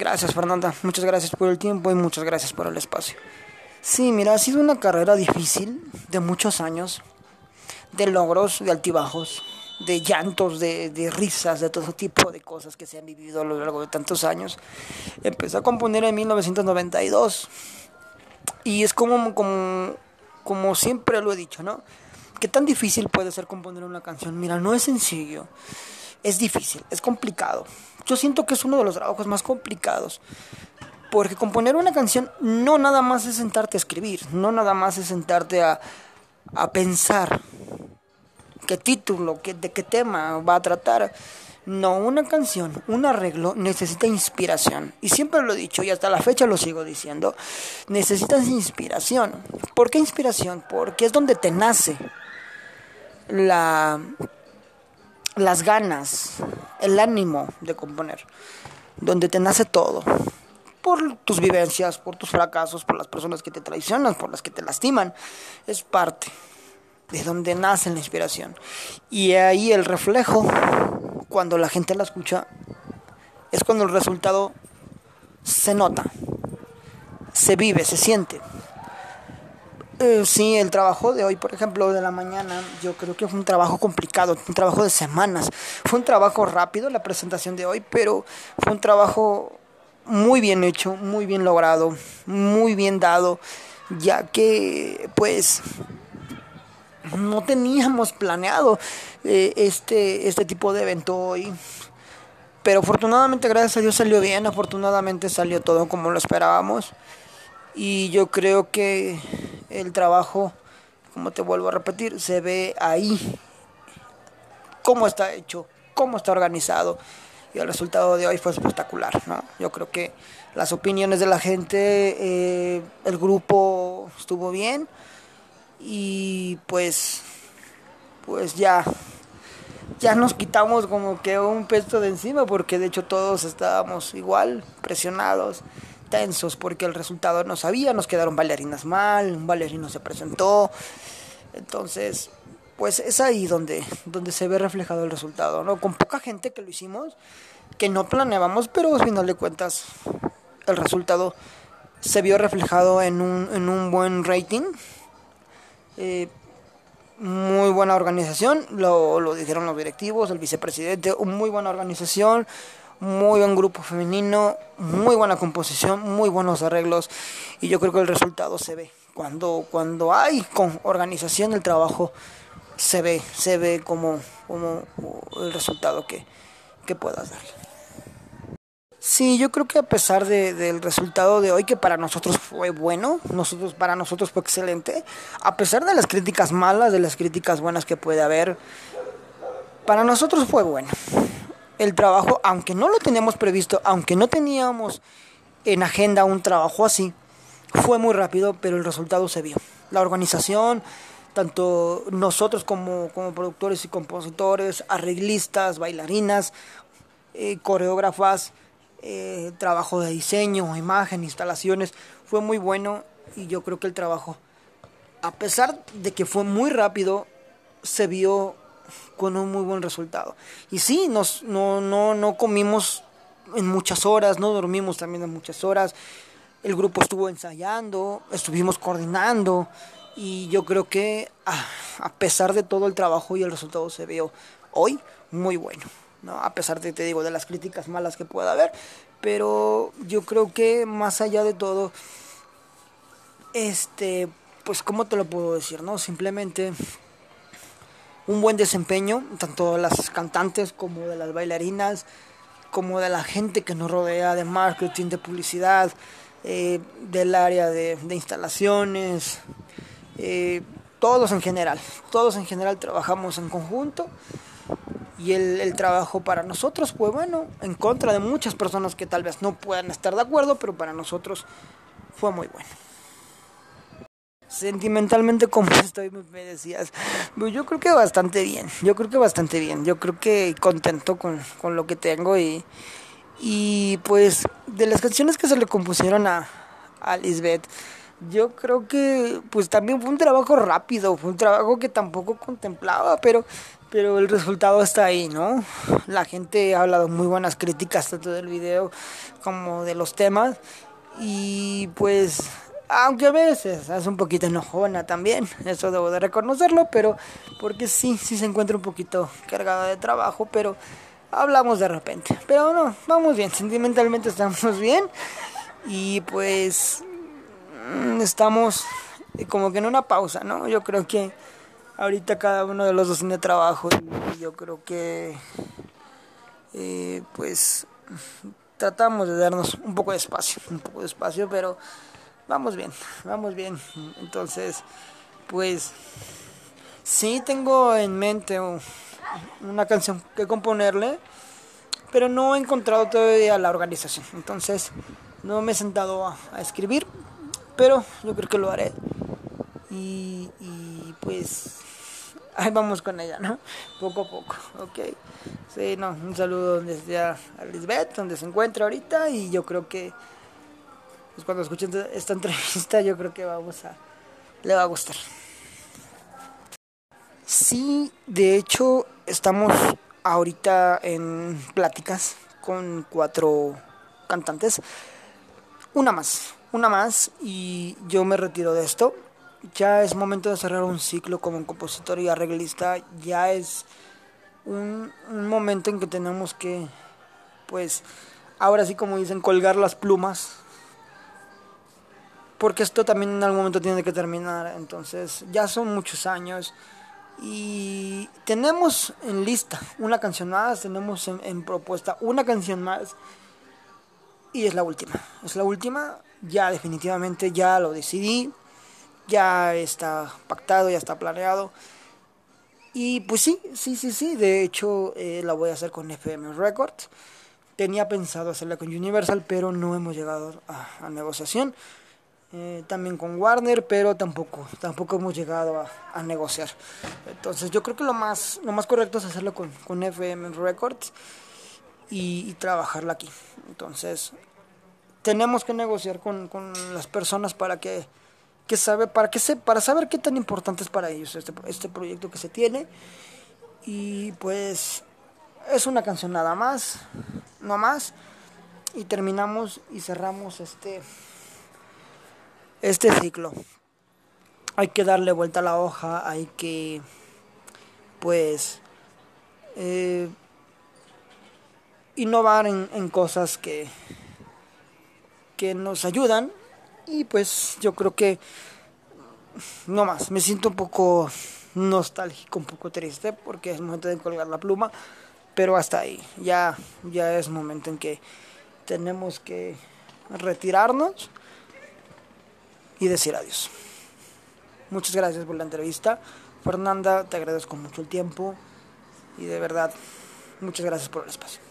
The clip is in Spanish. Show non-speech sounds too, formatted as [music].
Gracias Fernanda, muchas gracias por el tiempo y muchas gracias por el espacio. Sí, mira, ha sido una carrera difícil, de muchos años, de logros, de altibajos, de llantos, de, de, risas, de todo tipo de cosas que se han vivido a lo largo de tantos años. Empecé a componer en 1992 y es como, como, como siempre lo he dicho, ¿no? ¿Qué tan difícil puede ser componer una canción? Mira, no es sencillo, es difícil, es complicado. Yo siento que es uno de los trabajos más complicados. Porque componer una canción no nada más es sentarte a escribir, no nada más es sentarte a, a pensar qué título, qué, de qué tema va a tratar. No, una canción, un arreglo necesita inspiración. Y siempre lo he dicho y hasta la fecha lo sigo diciendo. Necesitas inspiración. ¿Por qué inspiración? Porque es donde te nace la, las ganas, el ánimo de componer. Donde te nace todo. Por tus vivencias, por tus fracasos, por las personas que te traicionan, por las que te lastiman. Es parte de donde nace la inspiración. Y ahí el reflejo, cuando la gente la escucha, es cuando el resultado se nota, se vive, se siente. Eh, sí, el trabajo de hoy, por ejemplo, de la mañana, yo creo que fue un trabajo complicado, un trabajo de semanas. Fue un trabajo rápido la presentación de hoy, pero fue un trabajo muy bien hecho, muy bien logrado, muy bien dado, ya que pues no teníamos planeado eh, este, este tipo de evento hoy. Pero afortunadamente, gracias a Dios salió bien, afortunadamente salió todo como lo esperábamos. Y yo creo que el trabajo, como te vuelvo a repetir, se ve ahí cómo está hecho, cómo está organizado. Y el resultado de hoy fue espectacular, ¿no? Yo creo que las opiniones de la gente, eh, el grupo estuvo bien y pues pues ya ya nos quitamos como que un peso de encima porque de hecho todos estábamos igual presionados tensos porque el resultado no sabía nos quedaron bailarinas mal un bailarino se presentó. Entonces pues es ahí donde donde se ve reflejado el resultado no con poca gente que lo hicimos que no planeábamos pero al final de cuentas el resultado se vio reflejado en un, en un buen rating. Eh, muy buena organización, lo, lo dijeron los directivos, el vicepresidente, muy buena organización, muy buen grupo femenino, muy buena composición, muy buenos arreglos y yo creo que el resultado se ve. Cuando, cuando hay con organización el trabajo se ve, se ve como, como el resultado que, que puedas darle. Sí, yo creo que a pesar de, del resultado de hoy, que para nosotros fue bueno, nosotros, para nosotros fue excelente, a pesar de las críticas malas, de las críticas buenas que puede haber, para nosotros fue bueno. El trabajo, aunque no lo teníamos previsto, aunque no teníamos en agenda un trabajo así, fue muy rápido, pero el resultado se vio. La organización, tanto nosotros como, como productores y compositores, arreglistas, bailarinas, eh, coreógrafas, eh, trabajo de diseño, imagen, instalaciones, fue muy bueno y yo creo que el trabajo, a pesar de que fue muy rápido, se vio con un muy buen resultado. Y sí, nos, no, no, no comimos en muchas horas, no dormimos también en muchas horas. El grupo estuvo ensayando, estuvimos coordinando y yo creo que ah, a pesar de todo el trabajo y el resultado se vio hoy muy bueno. ¿no? A pesar de, te digo, de las críticas malas que pueda haber, pero yo creo que más allá de todo, este, pues, ¿cómo te lo puedo decir, no? Simplemente un buen desempeño, tanto de las cantantes como de las bailarinas, como de la gente que nos rodea, de marketing, de publicidad, eh, del área de, instalaciones, eh, todos en general, todos en general trabajamos en conjunto y el, trabajo para nosotros fue bueno, en contra de muchas personas que tal vez no puedan estar de acuerdo, pero para nosotros fue muy bueno. Sentimentalmente, como [laughs] estoy, me decías, pues yo creo que bastante bien, yo creo que bastante bien, yo creo que contento con, con lo que tengo y, y pues de las canciones que se le compusieron a, a Lisbeth, yo creo que pues también fue un trabajo rápido, fue un trabajo que tampoco contemplaba, pero pero el resultado está ahí, ¿no? La gente ha hablado muy buenas críticas tanto del video como de los temas y pues aunque a veces es un poquito enojona también, [laughs] eso debo de reconocerlo, pero porque sí, sí se encuentra un poquito cargada de trabajo, pero hablamos de repente. Pero no, vamos bien, sentimentalmente estamos [laughs] bien y pues mm, estamos como que en una pausa, ¿no? Yo creo que ahorita cada uno de los dos tiene trabajo y yo creo que eh, pues tratamos de darnos un poco de espacio, un poco de espacio, pero vamos bien, vamos bien. Entonces, pues sí tengo en mente una canción que componerle, pero no he encontrado todavía la organización. Entonces, no me he sentado a, escribir, pero yo creo que lo haré. Y, y, pues ahí vamos con ella, ¿no? Poco a poco, ok. Sí, no, un saludo desde a Lisbeth, donde se encuentra ahorita, y yo creo que pues cuando escuchen esta entrevista yo creo que vamos a le va a gustar. Sí, de hecho estamos ahorita en pláticas con cuatro cantantes. Una más, una más y yo me retiro de esto. Ya es momento de cerrar un ciclo como compositor y arreglista. Ya es un momento en que tenemos que, pues, ahora sí como dicen, colgar las plumas porque esto también en algún momento tiene que terminar. Entonces, ya son muchos años y tenemos en lista una canción más, tenemos en, propuesta una canción más y es la última. Es la última, ya definitivamente ya lo decidí, ya está pactado, ya está planeado. Y pues sí, sí, sí, sí, de hecho eh, la voy a hacer con FM Records. Tenía pensado hacerla con Universal, pero no hemos llegado a negociación. Eh, también con Warner, pero tampoco, tampoco hemos llegado a, negociar. Entonces yo creo que lo más, lo más correcto es hacerlo con, con FM Records y, trabajarla aquí. Entonces tenemos que negociar con, con las personas para que, que sabe, para que se, para saber qué tan importante es para ellos este, este proyecto que se tiene. Y pues es una canción nada más, no más. Y terminamos y cerramos este este ciclo. Hay que darle vuelta a la hoja, hay que, pues, eh, innovar en, cosas que, que nos ayudan. Y pues yo creo que no más, me siento un poco nostálgico, un poco triste porque es momento de colgar la pluma, pero hasta ahí, ya, ya es momento en que tenemos que retirarnos y decir adiós. Muchas gracias por la entrevista. Fernanda, te agradezco mucho el tiempo y de verdad, muchas gracias por el espacio.